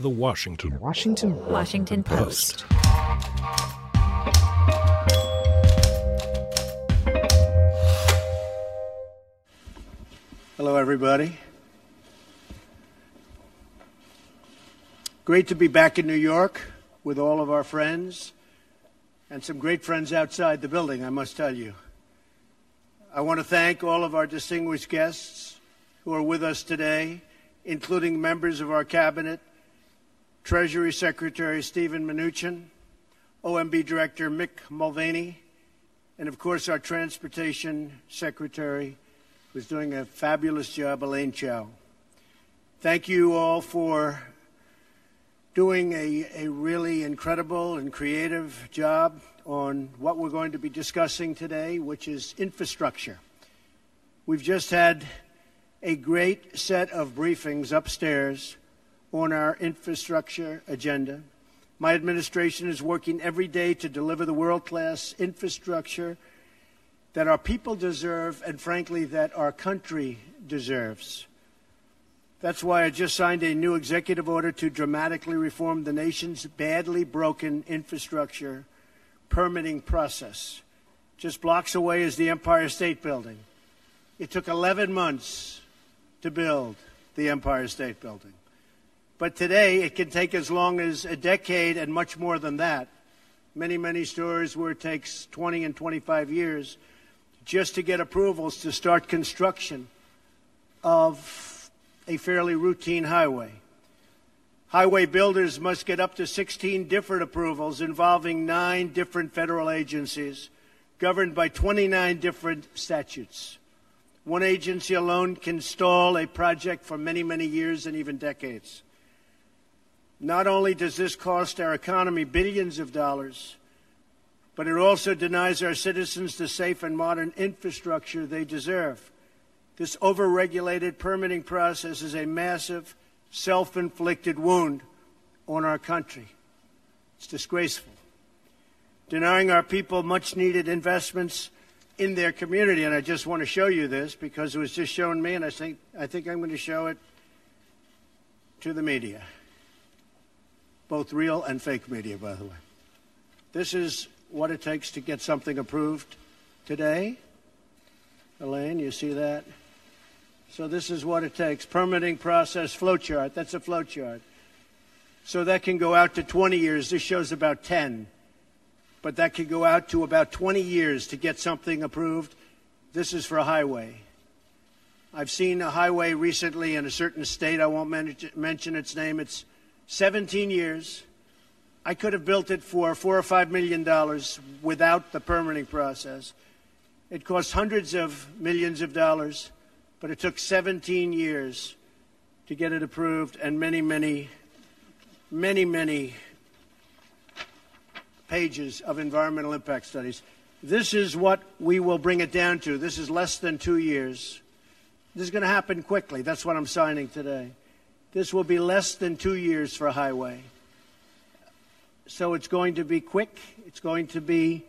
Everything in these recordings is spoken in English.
The Washington Washington Washington Post. Hello, everybody. Great to be back in New York with all of our friends and some great friends outside the building, I must tell you. I want to thank all of our distinguished guests who are with us today, including members of our cabinet, Treasury Secretary Stephen Mnuchin, OMB Director Mick Mulvaney, and of course our Transportation Secretary, who's doing a fabulous job, Elaine Chao. Thank you all for doing a, a really incredible and creative job on what we're going to be discussing today, which is infrastructure. We've just had a great set of briefings upstairs on our infrastructure agenda. My administration is working every day to deliver the world class infrastructure that our people deserve and, frankly, that our country deserves. That's why I just signed a new executive order to dramatically reform the nation's badly broken infrastructure permitting process. Just blocks away is the Empire State Building. It took 11 months to build the Empire State Building. But today, it can take as long as a decade and much more than that. Many, many stories where it takes 20 and 25 years just to get approvals to start construction of a fairly routine highway. Highway builders must get up to 16 different approvals involving nine different federal agencies governed by 29 different statutes. One agency alone can stall a project for many, many years and even decades. Not only does this cost our economy billions of dollars, but it also denies our citizens the safe and modern infrastructure they deserve. This overregulated permitting process is a massive, self inflicted wound on our country. It's disgraceful. Denying our people much needed investments in their community. And I just want to show you this because it was just shown me, and I think, I think I'm going to show it to the media. Both real and fake media, by the way. This is what it takes to get something approved today. Elaine, you see that? So this is what it takes. Permitting process flowchart. That's a flowchart. So that can go out to 20 years. This shows about 10. But that could go out to about 20 years to get something approved. This is for a highway. I've seen a highway recently in a certain state. I won't mention its name. It's 17 years. I could have built it for four or five million dollars without the permitting process. It cost hundreds of millions of dollars, but it took 17 years to get it approved and many, many, many, many pages of environmental impact studies. This is what we will bring it down to. This is less than two years. This is going to happen quickly. That's what I'm signing today. This will be less than two years for highway. So it's going to be quick. It's going to be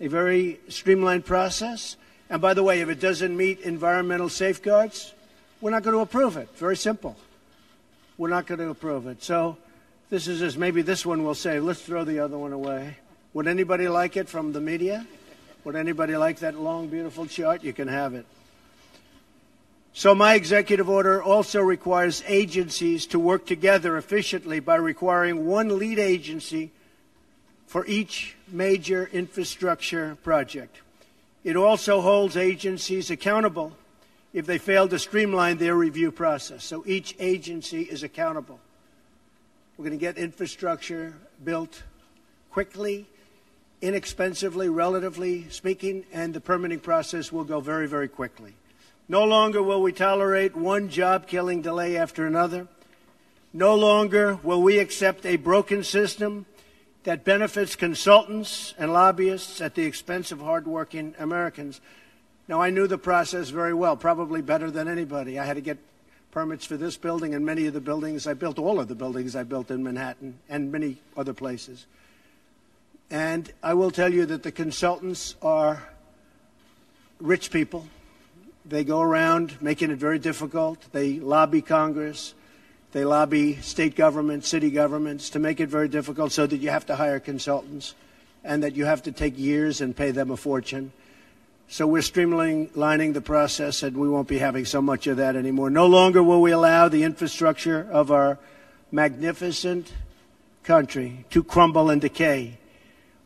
a very streamlined process. And by the way, if it doesn't meet environmental safeguards, we're not going to approve it. Very simple. We're not going to approve it. So this is as maybe this one will say, let's throw the other one away. Would anybody like it from the media? Would anybody like that long, beautiful chart? You can have it. So, my executive order also requires agencies to work together efficiently by requiring one lead agency for each major infrastructure project. It also holds agencies accountable if they fail to streamline their review process. So, each agency is accountable. We're going to get infrastructure built quickly, inexpensively, relatively speaking, and the permitting process will go very, very quickly. No longer will we tolerate one job killing delay after another. No longer will we accept a broken system that benefits consultants and lobbyists at the expense of hardworking Americans. Now, I knew the process very well, probably better than anybody. I had to get permits for this building and many of the buildings. I built all of the buildings I built in Manhattan and many other places. And I will tell you that the consultants are rich people they go around making it very difficult. They lobby Congress. They lobby state governments, city governments to make it very difficult so that you have to hire consultants and that you have to take years and pay them a fortune. So we're streamlining the process and we won't be having so much of that anymore. No longer will we allow the infrastructure of our magnificent country to crumble and decay.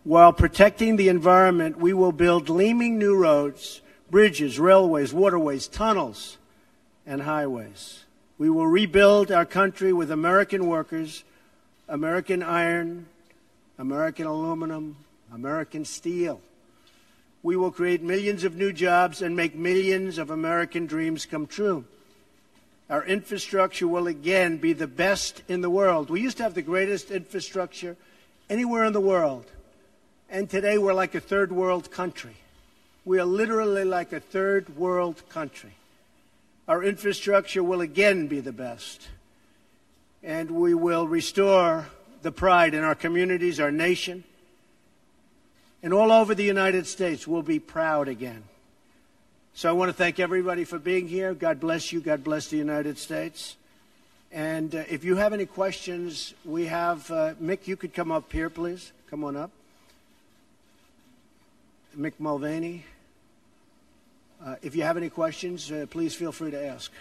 While protecting the environment, we will build gleaming new roads, bridges, railways, waterways, tunnels, and highways. We will rebuild our country with American workers, American iron, American aluminum, American steel. We will create millions of new jobs and make millions of American dreams come true. Our infrastructure will again be the best in the world. We used to have the greatest infrastructure anywhere in the world. And today we're like a third world country. We are literally like a third world country. Our infrastructure will again be the best. And we will restore the pride in our communities, our nation, and all over the United States. We'll be proud again. So I want to thank everybody for being here. God bless you. God bless the United States. And uh, if you have any questions, we have uh, Mick. You could come up here, please. Come on up. Mick Mulvaney. Uh, if you have any questions, uh, please feel free to ask.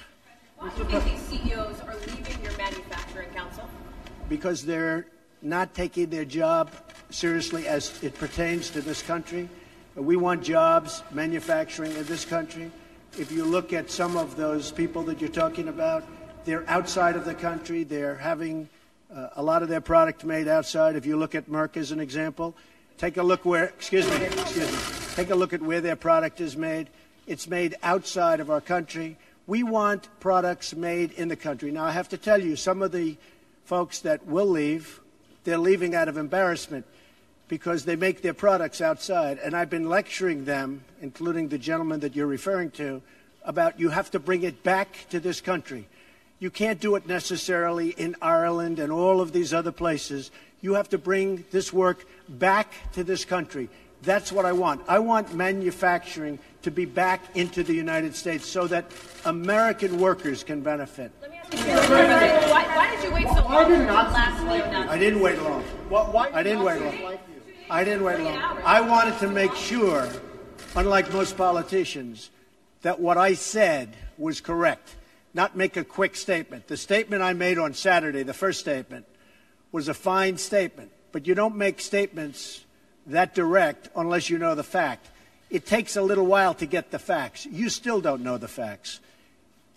Why do you think these CEOs are leaving your manufacturing council? Because they're not taking their job seriously as it pertains to this country. We want jobs, manufacturing in this country. If you look at some of those people that you're talking about, they're outside of the country. They're having uh, a lot of their product made outside. If you look at Merck as an example, take a look where, excuse me, excuse me, take a look at where their product is made. It's made outside of our country. We want products made in the country. Now, I have to tell you, some of the folks that will leave, they're leaving out of embarrassment because they make their products outside. And I've been lecturing them, including the gentleman that you're referring to, about you have to bring it back to this country. You can't do it necessarily in Ireland and all of these other places. You have to bring this work back to this country. That's what I want. I want manufacturing to be back into the United States so that American workers can benefit. Let me ask you, why, why did you wait so long until last week? I didn't wait long. why I didn't wait long. I didn't wait long. I wanted to make sure, unlike most politicians, that what I said was correct, not make a quick statement. The statement I made on Saturday, the first statement, was a fine statement, but you don't make statements that direct unless you know the fact. It takes a little while to get the facts. You still don't know the facts.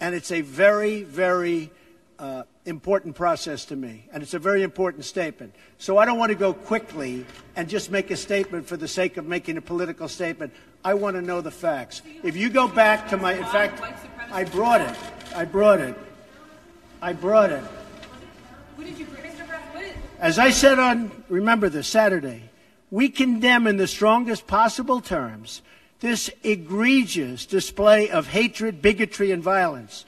And it's a very, very uh, important process to me, and it's a very important statement. So I don't want to go quickly and just make a statement for the sake of making a political statement. I want to know the facts. If you go back to my, in fact, I brought it. I brought it. I brought it. As I said on, remember this, Saturday, we condemn in the strongest possible terms this egregious display of hatred, bigotry, and violence.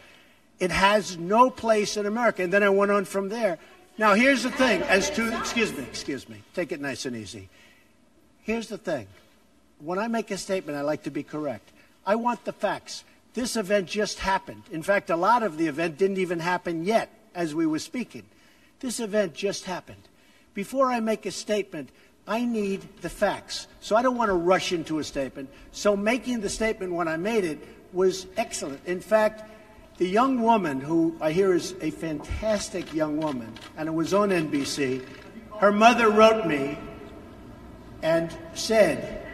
It has no place in America. And then I went on from there. Now, here's the thing as to, excuse me, excuse me, take it nice and easy. Here's the thing. When I make a statement, I like to be correct. I want the facts. This event just happened. In fact, a lot of the event didn't even happen yet as we were speaking. This event just happened. Before I make a statement, I need the facts. So I don't want to rush into a statement. So making the statement when I made it was excellent. In fact, the young woman, who I hear is a fantastic young woman, and it was on NBC, her mother wrote me and said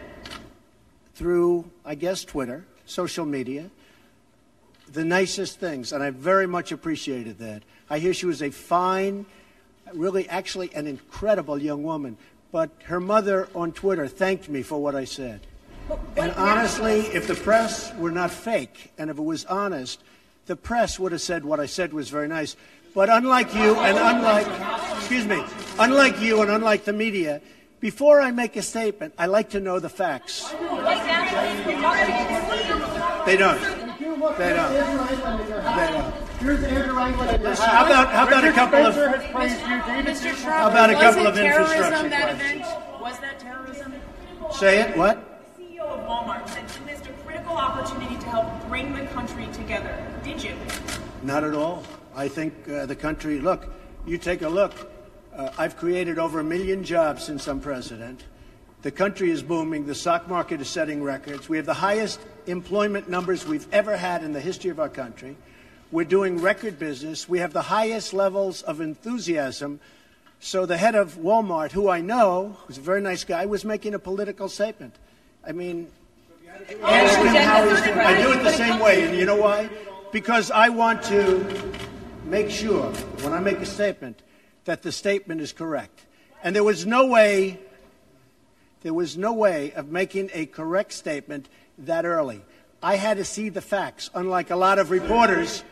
through, I guess, Twitter, social media, the nicest things, and I very much appreciated that. I hear she was a fine, really, actually, an incredible young woman. But her mother on Twitter thanked me for what I said. And honestly, if the press were not fake and if it was honest, the press would have said what I said was very nice. But unlike you and unlike, excuse me, unlike you and unlike the media, before I make a statement, I like to know the facts. They don't. They don't. They don't. How about how about a couple of how about a couple of infrastructure questions? Was that terrorism? Say it. What? CEO of Walmart said you missed a critical opportunity to help bring the country together. Did you? Not at all. I think uh, the country, look, you take a look. Uh, I've created over a million jobs since I'm president. The country is booming. The stock market is setting records. We have the highest employment numbers we've ever had in the history of our country. We're doing record business. We have the highest levels of enthusiasm. So the head of Walmart, who I know, who's a very nice guy, was making a political statement. I mean, ask him how he's doing. I do it the same way, and you know why? Because I want to make sure, when I make a statement, that the statement is correct. And there was no way, there was no way of making a correct statement that early. I had to see the facts, unlike a lot of reporters.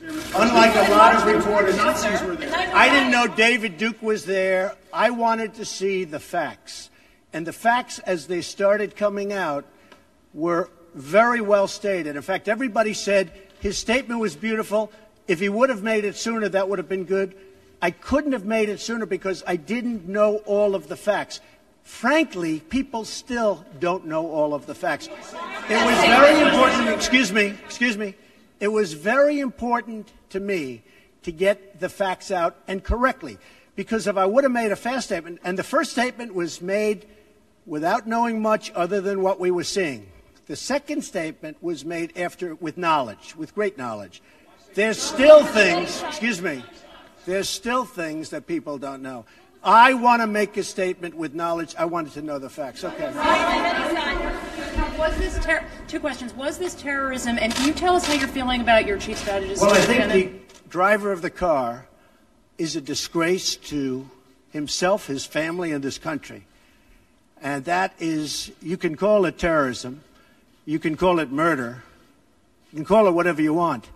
Unlike a lot of reporters, I didn't know David Duke was there. I wanted to see the facts. And the facts, as they started coming out, were very well stated. In fact, everybody said his statement was beautiful. If he would have made it sooner, that would have been good. I couldn't have made it sooner because I didn't know all of the facts. Frankly, people still don't know all of the facts. It was very important, excuse me, excuse me. It was very important to me to get the facts out and correctly. Because if I would have made a fast statement, and the first statement was made without knowing much other than what we were seeing. The second statement was made after with knowledge, with great knowledge. There's still things, excuse me, there's still things that people don't know. I want to make a statement with knowledge. I wanted to know the facts. Okay. Was this ter- two questions? Was this terrorism? And can you tell us how you're feeling about your chief strategist? Well, I think the driver of the car is a disgrace to himself, his family, and this country. And that is, you can call it terrorism, you can call it murder, you can call it whatever you want.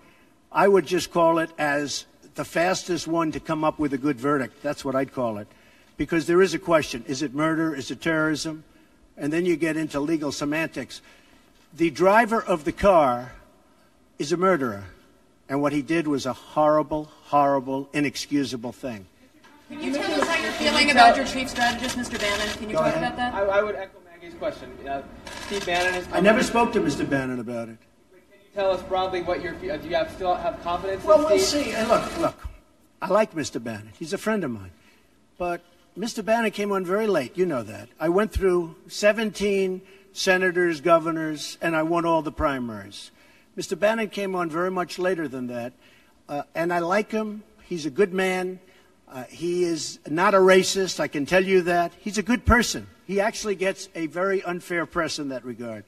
I would just call it as the fastest one to come up with a good verdict. That's what I'd call it. Because there is a question is it murder? Is it terrorism? And then you get into legal semantics. The driver of the car is a murderer. And what he did was a horrible, horrible, inexcusable thing. Can you tell us how you're feeling about your chief strategist, Mr. Bannon? Can you Go talk ahead. about that? I, I would echo Maggie's question. Uh, Steve Bannon is. I never spoke to Mr. Bannon about it. Tell us broadly what your uh, do you have still have confidence Well, in we'll Steve? see. And look, look, I like Mr. Bannon. He's a friend of mine. But Mr. Bannon came on very late. You know that. I went through 17 senators, governors, and I won all the primaries. Mr. Bannon came on very much later than that. Uh, and I like him. He's a good man. Uh, he is not a racist, I can tell you that. He's a good person. He actually gets a very unfair press in that regard.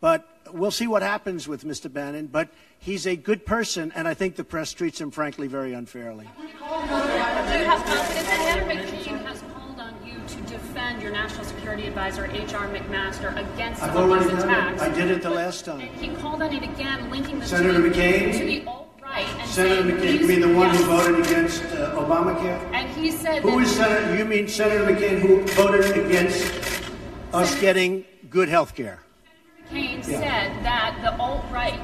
But we'll see what happens with Mr. Bannon. But he's a good person, and I think the press treats him, frankly, very unfairly. Do you have confidence in him? McCain has called on you to defend your national security advisor, H.R. McMaster, against I've some of these attacks. I did it the last time. And he called on it again, linking the Senator two McCain? to the alt-right. And Senator saying McCain, you mean the one who voted against uh, Obamacare? And he said Who that is Senator? You mean Senator McCain who voted against us getting good health care? Yeah. said that the alt-right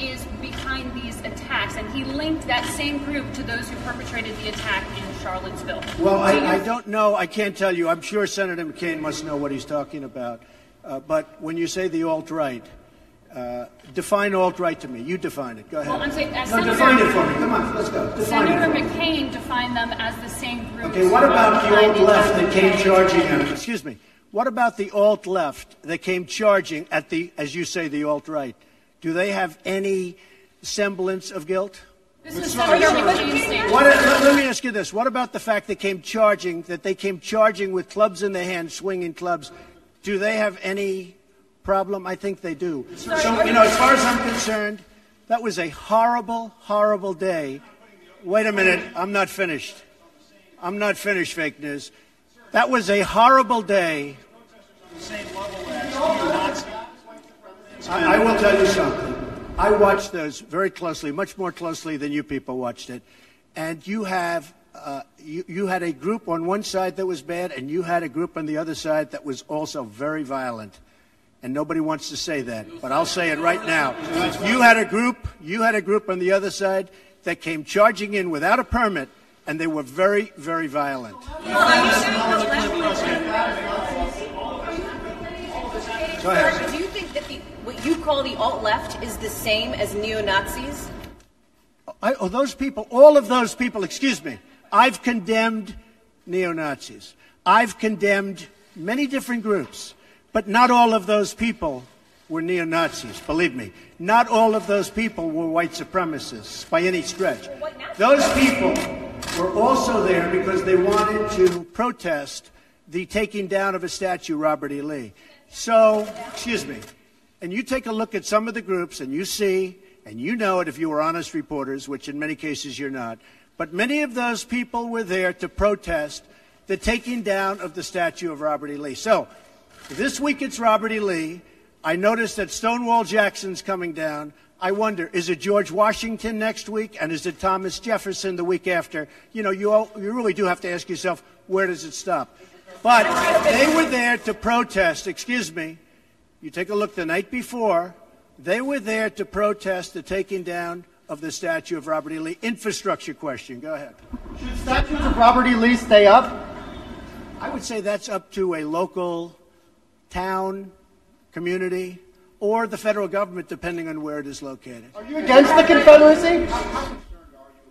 is behind these attacks, and he linked that same group to those who perpetrated the attack in Charlottesville. Well, I, I don't know. I can't tell you. I'm sure Senator McCain must know what he's talking about. Uh, but when you say the alt right, uh, define alt right to me. You define it. Go ahead. Well, I'm saying, as no, Senator- define it for me. Come on, let's go. Define Senator it. McCain defined them as the same group. Okay, what about the alt left that came charging us? Excuse me. What about the alt left that came charging at the, as you say, the alt right? Do they have any semblance of guilt? This is What, let, let me ask you this. What about the fact they came charging, that they came charging with clubs in their hands, swinging clubs? Do they have any problem? I think they do. So, you know, as far as I'm concerned, that was a horrible, horrible day. Wait a minute. I'm not finished. I'm not finished, fake news. That was a horrible day. I, will tell you something. I watched those very closely, much more closely than you people watched it. And you have, uh, you, you had a group on one side that was bad, and you had a group on the other side that was also very violent. And nobody wants to say that, but I'll say it right now. You had a group, you had a group on the other side that came charging in without a permit, and they were very, very violent. Go ahead. Do you think that the, what you call the alt left is the same as neo Nazis? Oh, those people, all of those people, excuse me, I've condemned neo Nazis. I've condemned many different groups, but not all of those people were neo Nazis, believe me. Not all of those people were white supremacists by any stretch. Those people were also there because they wanted to protest the taking down of a statue, Robert E. Lee. So, excuse me, and you take a look at some of the groups and you see, and you know it if you were honest reporters, which in many cases you're not, but many of those people were there to protest the taking down of the statue of Robert E. Lee. So, this week it's Robert E. Lee. I noticed that Stonewall Jackson's coming down. I wonder, is it George Washington next week? And is it Thomas Jefferson the week after? You know, you, all, you really do have to ask yourself, where does it stop? But they were there to protest, excuse me. You take a look the night before, they were there to protest the taking down of the statue of Robert E. Lee. Infrastructure question. Go ahead. Should statues of Robert E. Lee stay up? I would say that's up to a local town, community, or the federal government, depending on where it is located. Are you against the Confederacy? Are you concerned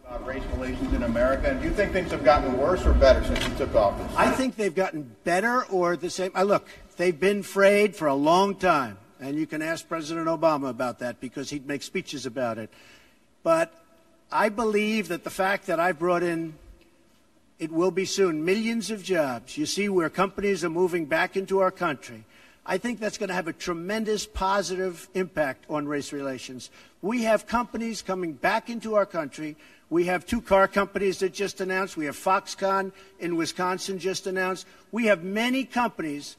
about race relations in America? And do you think things have gotten worse or better since you took office? I think they've gotten better or the same. I look, they've been frayed for a long time. And you can ask President Obama about that because he'd make speeches about it. But I believe that the fact that I brought in, it will be soon, millions of jobs. You see where companies are moving back into our country. I think that's going to have a tremendous positive impact on race relations. We have companies coming back into our country. We have two car companies that just announced. We have Foxconn in Wisconsin just announced. We have many companies,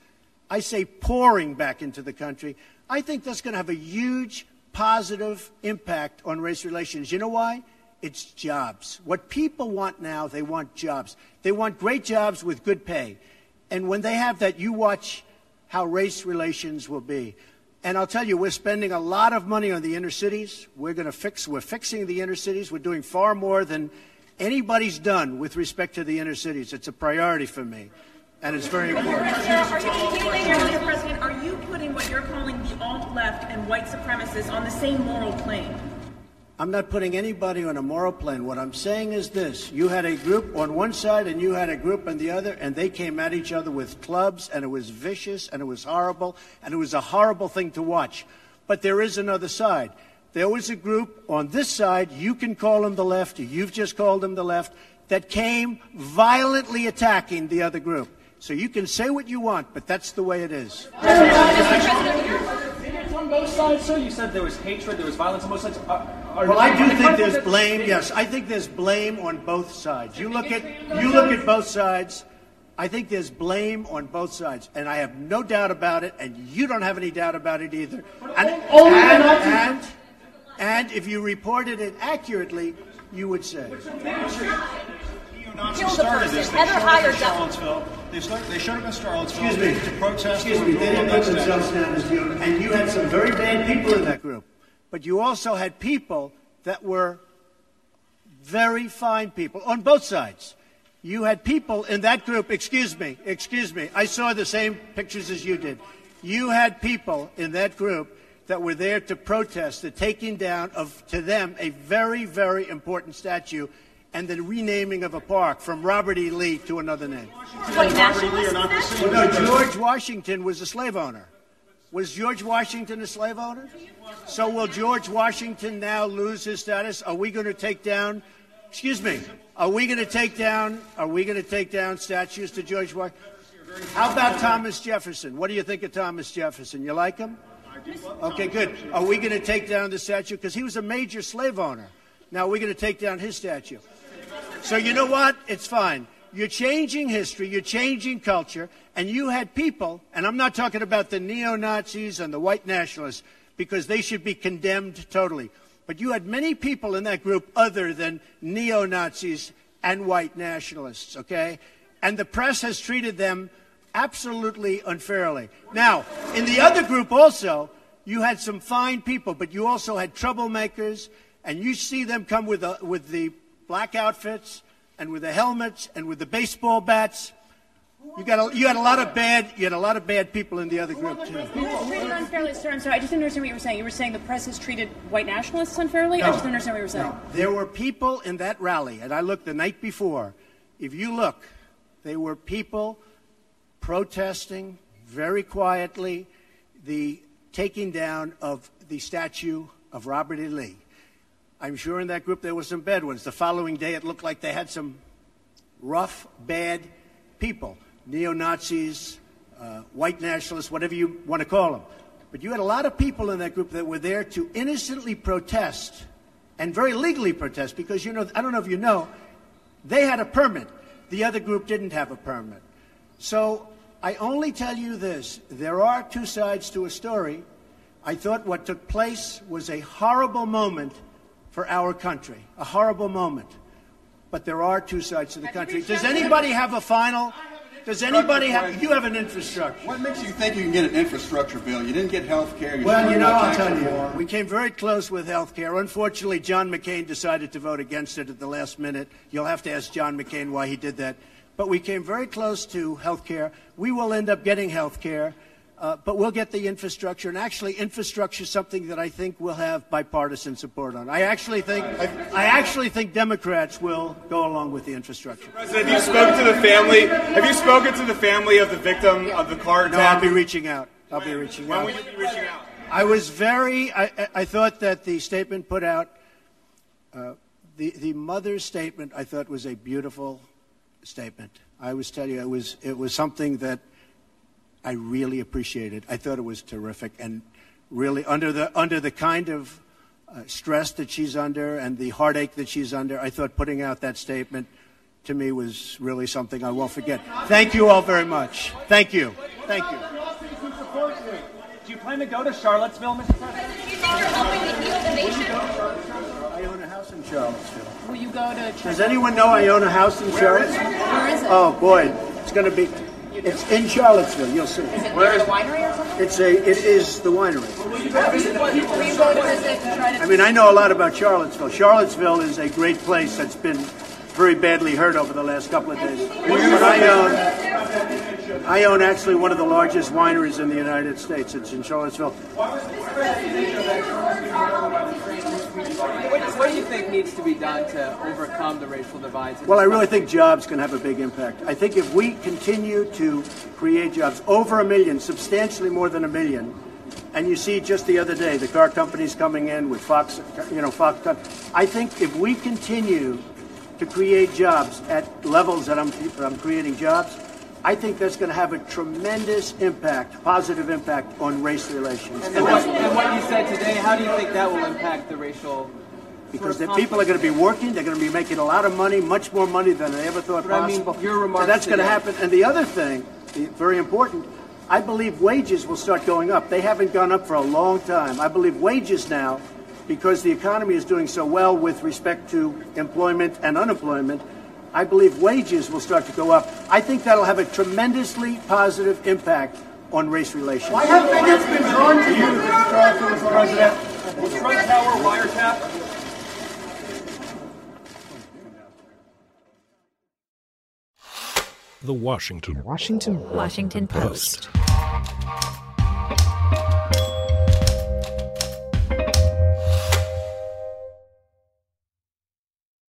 I say, pouring back into the country. I think that's going to have a huge positive impact on race relations. You know why? It's jobs. What people want now, they want jobs. They want great jobs with good pay. And when they have that, you watch how race relations will be. And I'll tell you, we're spending a lot of money on the inner cities. We're going to fix, we're fixing the inner cities. We're doing far more than anybody's done with respect to the inner cities. It's a priority for me. And it's very important. Mr. President, are you putting what you're calling the alt left and white supremacists on the same moral plane? I'm not putting anybody on a moral plane. What I'm saying is this you had a group on one side and you had a group on the other, and they came at each other with clubs, and it was vicious, and it was horrible, and it was a horrible thing to watch. But there is another side. There was a group on this side, you can call them the left, you've just called them the left, that came violently attacking the other group. So you can say what you want, but that's the way it is on both sides, sir? You said there was hatred, there was violence on both sides. Are well, I do think there's blame. Yes, I think there's blame on both sides. You look at you look at both sides. I think there's blame on both sides, and I have no doubt about it, and you don't have any doubt about it either. And, and, and, and if you reported it accurately, you would say. Nazis started this. They showed up in Charlottesville. They, start, they showed up in Charlottesville Excuse me. to protest. Excuse me. They didn't put themselves down as the And you had some very bad people in that group. But you also had people that were very fine people on both sides. You had people in that group, excuse me, excuse me, I saw the same pictures as you did. You had people in that group that were there to protest the taking down of, to them, a very, very important statue and the renaming of a park from Robert E. Lee to another name. Well, no, George Washington was a slave owner. Was George Washington a slave owner? So will George Washington now lose his status? Are we going to take down? Excuse me. Are we going to take down? Are we going to take down statues to George Washington? How about Thomas Jefferson? What do you think of Thomas Jefferson? You like him? Okay, good. Are we going to take down the statue because he was a major slave owner? Now we're going to take down his statue. So you know what? It's fine. You're changing history, you're changing culture, and you had people, and I'm not talking about the neo Nazis and the white nationalists, because they should be condemned totally. But you had many people in that group other than neo Nazis and white nationalists, okay? And the press has treated them absolutely unfairly. Now, in the other group also, you had some fine people, but you also had troublemakers, and you see them come with, a, with the black outfits and with the helmets and with the baseball bats. You got a, you had a lot of bad you had a lot of bad people in the other group too. Treated unfairly, sir. I'm sorry. I just didn't understand what you were saying. You were saying the press has treated white nationalists unfairly. I just didn't understand what you were saying. There were people in that rally, and I looked the night before. If you look, there were people protesting very quietly the taking down of the statue of Robert E. Lee. I'm sure in that group there were some bad ones. The following day, it looked like they had some rough, bad people, neo Nazis, uh, white nationalists, whatever you want to call them. But you had a lot of people in that group that were there to innocently protest and very legally protest because, you know, I don't know if you know, they had a permit. The other group didn't have a permit. So I only tell you this there are two sides to a story. I thought what took place was a horrible moment for our country, a horrible moment. But there are two sides to the country. Does anybody have a final? Does anybody have? You have an infrastructure. What makes you think you can get an infrastructure bill? You didn't get health care. Well, you know, I'll tell you, we came very close with health care. Unfortunately, John McCain decided to vote against it at the last minute. You'll have to ask John McCain why he did that. But we came very close to health care. We will end up getting health care. Uh, but we'll get the infrastructure, and actually, infrastructure is something that I think will have bipartisan support on. I actually think, I actually think Democrats will go along with the infrastructure. President, have you spoken to the family? Have you spoken to the family of the victim of the car attack? No. I'll be reaching out. I'll be reaching when out. will you be reaching out? I was very. I, I- I thought that the statement put out, uh, the the mother's statement, I thought was a beautiful statement. I was telling you, it was it was something that I really appreciated. I thought it was terrific, and really under the under the kind of uh, stress that she's under and the heartache that she's under, I thought putting out that statement to me was really something I won't forget. Thank you all very much. Thank you. Thank you. Do you plan to go to Charlottesville, Mr. President? You're helping to heal the nation. I own a house in Charlottesville. Will you go to? Does anyone know I own a house in Charlottesville? Where is it? Oh boy, it's going to be. It's in Charlottesville. You'll see. Is it near the winery or something? It's a. It is the winery. Will you go to visit to try to? I mean, I know a lot about Charlottesville. Charlottesville is a great place that's been very badly hurt over the last couple of days. But I own. Um, I own actually one of the largest wineries in the United States. It's in Charlottesville. What, what do you think needs to be done to overcome the racial divides? Well, I really think jobs can have a big impact. I think if we continue to create jobs, over a million, substantially more than a million, and you see just the other day the car companies coming in with Fox, you know, Fox. I think if we continue to create jobs at levels that I'm, that I'm creating jobs, I think that's going to have a tremendous impact, positive impact on race relations. And And what, and what you said today, how do you think that will impact the racial? because sort the people are going to be working, they're going to be making a lot of money, much more money than they ever thought But I mean, your remarks so that's going to happen. And the other thing, very important, I believe wages will start going up. They haven't gone up for a long time. I believe wages now, because the economy is doing so well with respect to employment and unemployment, I believe wages will start to go up. I think that'll have a tremendously positive impact on race relations. Why have bigots been drawn to you, Mr. President? Was Trump Tower wiretap? The Washington Washington Washington Post. Post.